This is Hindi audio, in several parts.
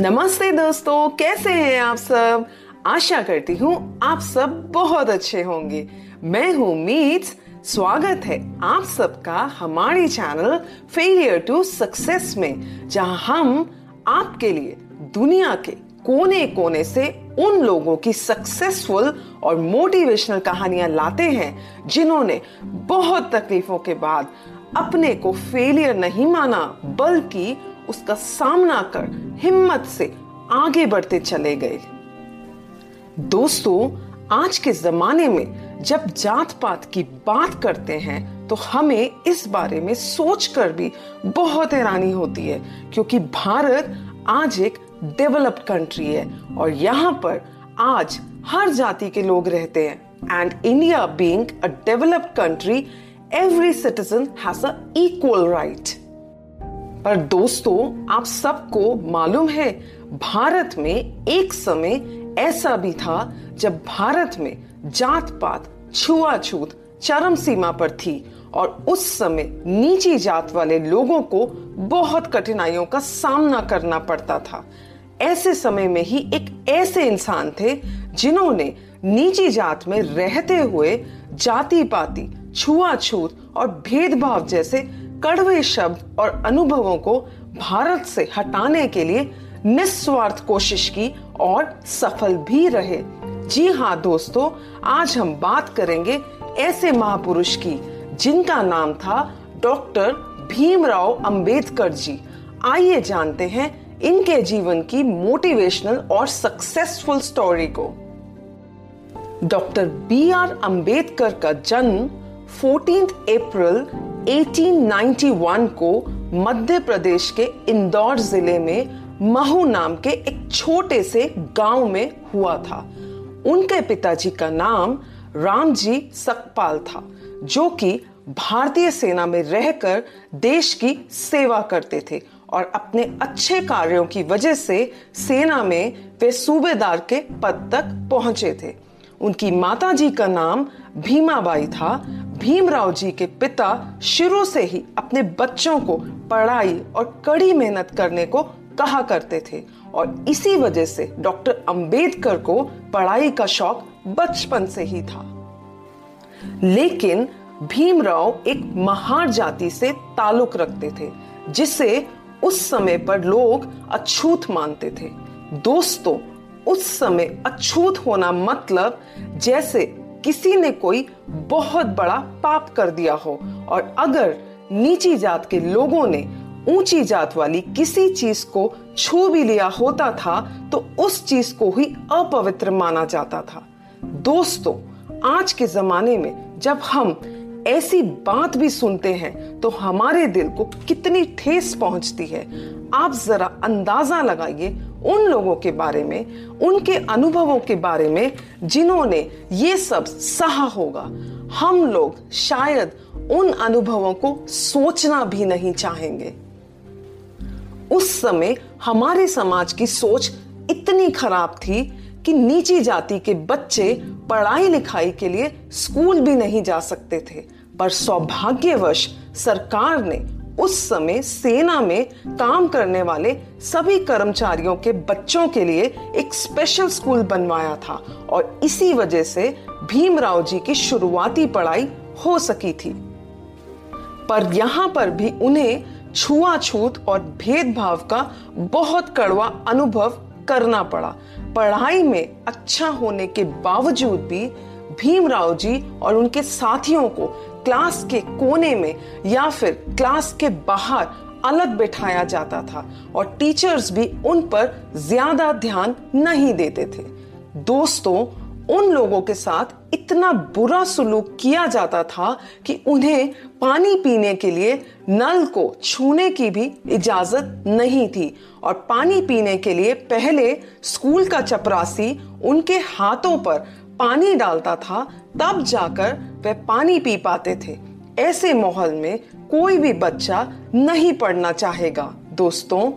नमस्ते दोस्तों, कैसे हैं आप सब? आशा करती हूँ आप सब बहुत अच्छे होंगे। मैं हूँ मीट्स स्वागत है आप सबका हमारे चैनल फेलियर टू सक्सेस में, जहाँ हम आपके लिए दुनिया के कोने कोने से उन लोगों की सक्सेसफुल और मोटिवेशनल कहानियाँ लाते हैं, जिन्होंने बहुत तकलीफों के बाद अपने को फेलियर नहीं माना, बल्कि उसका सामना कर हिम्मत से आगे बढ़ते चले गए। दोस्तों, आज के जमाने में जब जात पात की बात करते हैं तो हमें इस बारे में सोचकर भी बहुत हैरानी होती है, क्योंकि भारत आज एक डेवलप्ड कंट्री है और यहाँ पर आज हर जाति के लोग रहते हैं। And India being a developed country every citizen has a equal right पर दोस्तों, आप सबको मालूम है, भारत में एक समय ऐसा भी था जब भारत में जात पात छुआछूत चरम सीमा पर थी और उस समय नीची जात वाले लोगों को बहुत कठिनाइयों का सामना करना पड़ता था। ऐसे समय में ही एक ऐसे इंसान थे जिन्होंने नीची जात में रहते हुए जाति पाति छुआछूत और भेदभाव जैसे कड़वे शब्द और अनुभवों को भारत से हटाने के लिए निस्वार्थ कोशिश की और सफल भी रहे। जी हाँ दोस्तों, आज हम बात करेंगे ऐसे महापुरुष की, जिनका नाम था डॉक्टर भीमराव अंबेडकर जी। आइए जानते हैं इनके जीवन की मोटिवेशनल और सक्सेसफुल स्टोरी को। डॉक्टर बी आर अंबेडकर का जन्म 14 अप्रैल 1891 को मध्य प्रदेश के इंदौर ज़िले में महू नाम के एक छोटे से गाँव में हुआ था। उनके पिताजी का नाम रामजी सकपाल था, जो कि भारतीय सेना में रहकर देश की सेवा करते थे और अपने अच्छे कार्यों की वजह से सेना में वे सूबेदार के पद तक पहुँचे थे। उनकी माताजी का नाम भीमाबाई था भीमराव जी के पिता शुरू से ही अपने बच्चों को पढ़ाई और कड़ी मेहनत करने को कहा करते थे और इसी वजह से डॉक्टर अंबेडकर को पढ़ाई का शौक बचपन से ही था। लेकिन भीमराव एक महार जाति से ताल्लुक रखते थे, जिसे उस समय पर लोग अछूत मानते थे। दोस्तों, उस समय अछूत होना मतलब जैसे किसी ने कोई बहुत बड़ा पाप कर दिया हो। और अगर नीची जात के लोगों ने ऊँची जात वाली किसी चीज़ को छू भी लिया होता था तो उस चीज़ को ही अपवित्र माना जाता था। दोस्तों, आज के जमाने में जब हम ऐसी बात भी सुनते हैं तो हमारे दिल को कितनी ठेस पहुँचती है। आप जरा अंदाज़ा लगाइए उन लोगों के बारे में, उनके अनुभवों के बारे में जिन्होंने ये सब सहा होगा। हम लोग शायद उन अनुभवों को सोचना भी नहीं चाहेंगे। उस समय हमारे समाज की सोच इतनी खराब थी कि नीची जाति के बच्चे पढ़ाई लिखाई के लिए स्कूल भी नहीं जा सकते थे, पर सौभाग्यवश सरकार ने उस समय सेना में काम करने वाले सभी कर्मचारियों के बच्चों के लिए एक स्पेशल स्कूल बनवाया था और इसी वजह से भीमराव जी की शुरुआती पढ़ाई हो सकी थी। पर यहाँ पर भी उन्हें छुआछूत और भेदभाव का बहुत कड़वा अनुभव करना पड़ा। पढ़ाई में अच्छा होने के बावजूद भी भीमराव जी और उनके साथियों को क्लास के कोने में या फिर क्लास के बाहर अलग बैठाया जाता था और टीचर्स भी उन पर ज़्यादा ध्यान नहीं देते थे। दोस्तों, उन लोगों के साथ इतना बुरा सुलूक किया जाता था कि उन्हें पानी पीने के लिए नल को छूने की भी इजाज़त नहीं थी और पानी पीने के लिए पहले स्कूल का चपरासी उनके हाथों पर पानी डालता था, तब जाकर वे पानी पी पाते थे। ऐसे माहौल में कोई भी बच्चा नहीं पढ़ना चाहेगा। दोस्तों,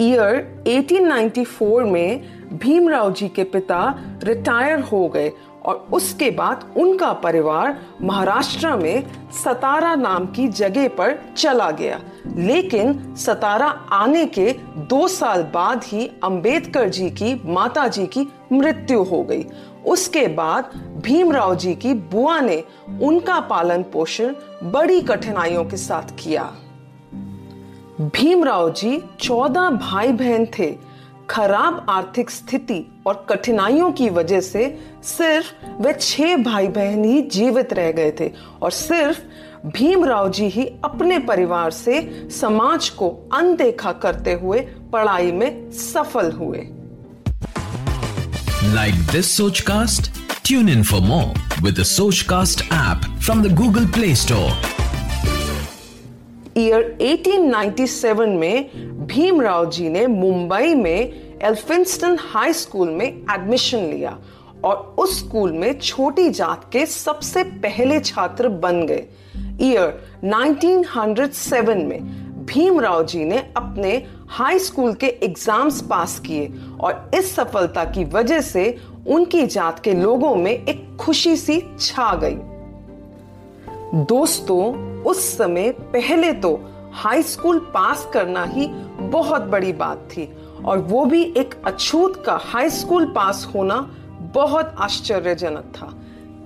ईयर 1894 में भीमराव जी के पिता रिटायर हो गए और उसके बाद उनका परिवार महाराष्ट्र में सतारा नाम की जगह पर चला गया। लेकिन सतारा आने के दो साल बाद ही अंबेडकर जी की, माता जी की मृत्यु हो गई। उसके बाद भीमराव जी की बुआ ने उनका पालन पोषण बड़ी कठिनाइयों के साथ किया। भीमराव जी चौदह भाई बहन थे। खराब आर्थिक स्थिति और कठिनाइयों की वजह से सिर्फ़ वे छह भाई बहन ही जीवित रह गए थे और सिर्फ़ भीमराव जी ही अपने परिवार से समाज को अनदेखा करते हुए पढ़ाई में सफल हुए। लाइक दिस सोच cast tune in for more with cast app from the Google Play Store year 1897 में भीमराव जी ने मुंबई में एल्फिंस्टन हाई स्कूल में एडमिशन लिया और उस स्कूल में छोटी जात के सबसे पहले छात्र बन गए। ईयर 1907 में भीमराव जी ने अपने हाई स्कूल के एग्ज़ाम्स पास किए और इस सफलता की वजह से उनकी जात के लोगों में एक खुशी सी छा गई। दोस्तों उस समय पहले तो हाई स्कूल पास करना ही बहुत बड़ी बात थी और वो भी एक अछूत का हाई स्कूल पास होना बहुत आश्चर्यजनक था।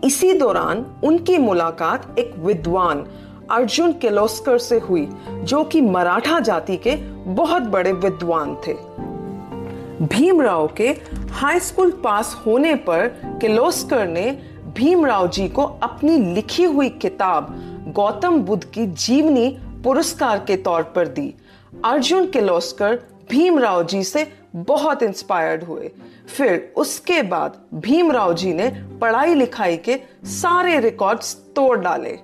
इसी दौरान उनकी मुलाकात एक विद्वान अर्जुन किलोस्कर से हुई, जो कि मराठा जाति के बहुत बड़े विद्वान थे। भीमराव के हाई स्कूल पास होने पर किलोस्कर ने भीमराव जी को अपनी लिखी हुई किताब गौतम बुद्ध की जीवनी पुरस्कार के तौर पर दी। अर्जुन किलोस्कर भीमराव जी से बहुत इंस्पायर्ड हुए। फिर उसके बाद भीमराव जी ने पढ़ाई लिखाई के सारे रिकॉर्ड्स तोड़ डाले।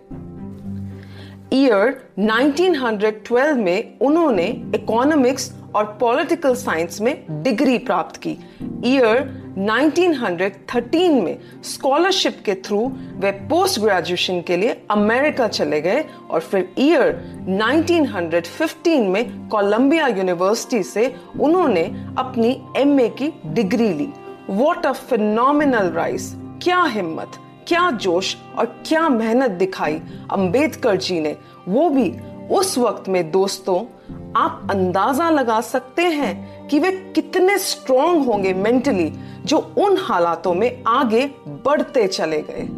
ईयर 1912 में उन्होंने इकोनॉमिक्स और पॉलिटिकल साइंस में डिग्री प्राप्त की। ईयर 1913 में स्कॉलरशिप के थ्रू वे पोस्ट ग्रेजुएशन के लिए अमेरिका चले गए और फिर ईयर 1915 में कोलंबिया यूनिवर्सिटी से उन्होंने अपनी एमए की डिग्री ली। वॉट अ फिनोमिनल राइस क्या हिम्मत, क्या जोश और क्या मेहनत दिखाई अंबेडकर जी ने। वो भी उस वक्त में, दोस्तों आप अंदाज़ा लगा सकते हैं कि वे कितने स्ट्रॉन्ग होंगे मेंटली जो उन हालातों में आगे बढ़ते चले गए।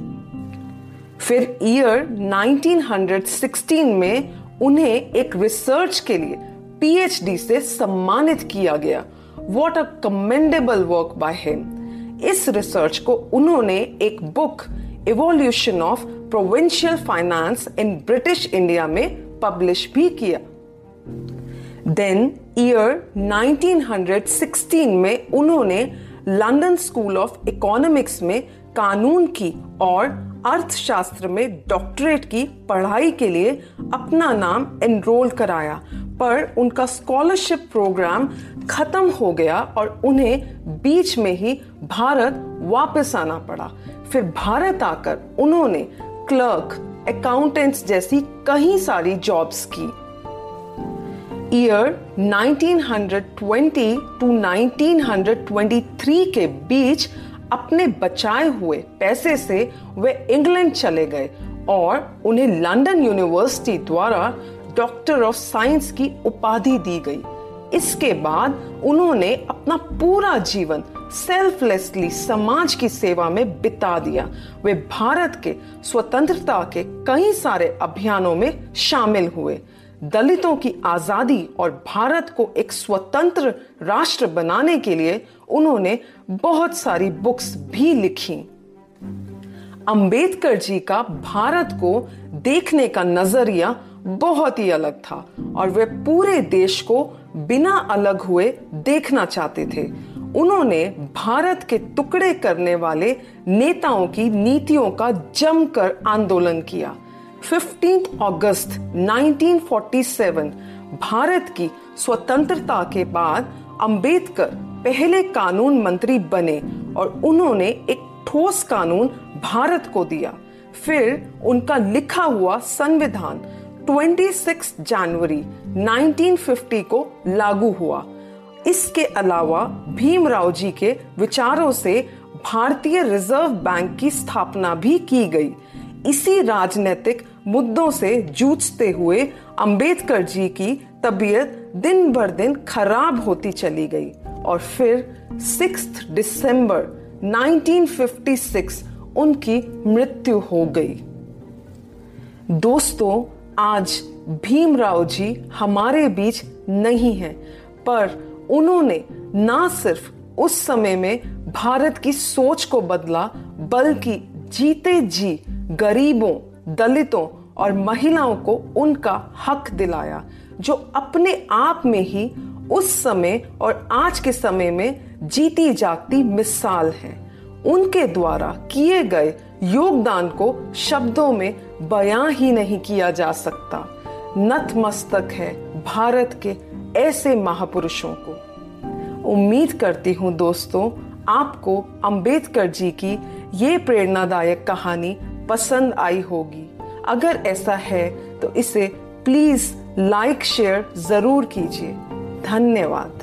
फिर ईयर 1916 में उन्हें एक रिसर्च के लिए पीएचडी से सम्मानित किया गया। What a commendable work by him इस रिसर्च को उन्होंने एक book evolution of provincial finance in British India में पब्लिश भी किया। देन ईयर 1916 में उन्होंने लंदन स्कूल ऑफ़ इकोनॉमिक्स में कानून की और अर्थशास्त्र में डॉक्टरेट की पढ़ाई के लिए अपना नाम एनरोल कराया। पर उनका स्कॉलरशिप प्रोग्राम खत्म हो गया और उन्हें बीच में ही भारत वापस आना पड़ा। फिर भारत आकर उन्होंने क्लर्क अकाउंटेंट्स जैसी कई सारी जॉब्स की। ईयर 1920 टू 1923 के बीच अपने बचाए हुए पैसे से वे इंग्लैंड चले गए और उन्हें लंदन यूनिवर्सिटी द्वारा डॉक्टर ऑफ़ साइंस की उपाधि दी गई। इसके बाद उन्होंने अपना पूरा जीवन सेल्फलेसली समाज की सेवा में बिता दिया। वे भारत के स्वतंत्रता के कई सारे अभियानों में शामिल हुए। दलितों की आज़ादी और भारत को एक स्वतंत्र राष्ट्र बनाने के लिए उन्होंने बहुत सारी बुक्स भी लिखी। अंबेडकर जी का भारत को देखने का नज़रिया बहुत ही अलग था और वे पूरे देश को बिना अलग हुए देखना चाहते थे। उन्होंने भारत के टुकड़े करने वाले नेताओं की नीतियों का जमकर आंदोलन किया। 15 अगस्त 1947 भारत की स्वतंत्रता के बाद अंबेडकर पहले कानून मंत्री बने और उन्होंने एक ठोस कानून भारत को दिया। फिर उनका लिखा हुआ संविधान 26 जनवरी 1950 को लागू हुआ। इसके अलावा भीमराव जी के विचारों से भारतीय रिज़र्व बैंक की स्थापना भी की गई। इसी राजनीतिक मुद्दों से जूझते हुए अंबेडकर जी की तबीयत दिन भर दिन खराब होती चली गई और फिर 6 दिसंबर 1956 उनकी मृत्यु हो गई। दोस्तों, आज भीमराव जी हमारे बीच नहीं हैं, पर उन्होंने ना सिर्फ़ उस समय में भारत की सोच को बदला, बल्कि जीते जी गरीबों दलितों और महिलाओं को उनका हक दिलाया, जो अपने आप में ही उस समय और आज के समय में जीती जागती मिसाल है। उनके द्वारा किए गए योगदान को शब्दों में बयां ही नहीं किया जा सकता। नतमस्तक है भारत के ऐसे महापुरुषों को। उम्मीद करती हूँ दोस्तों, आपको अंबेडकर जी की ये प्रेरणादायक कहानी पसंद आई होगी। अगर ऐसा है तो इसे प्लीज़ लाइक शेयर ज़रूर कीजिए। धन्यवाद।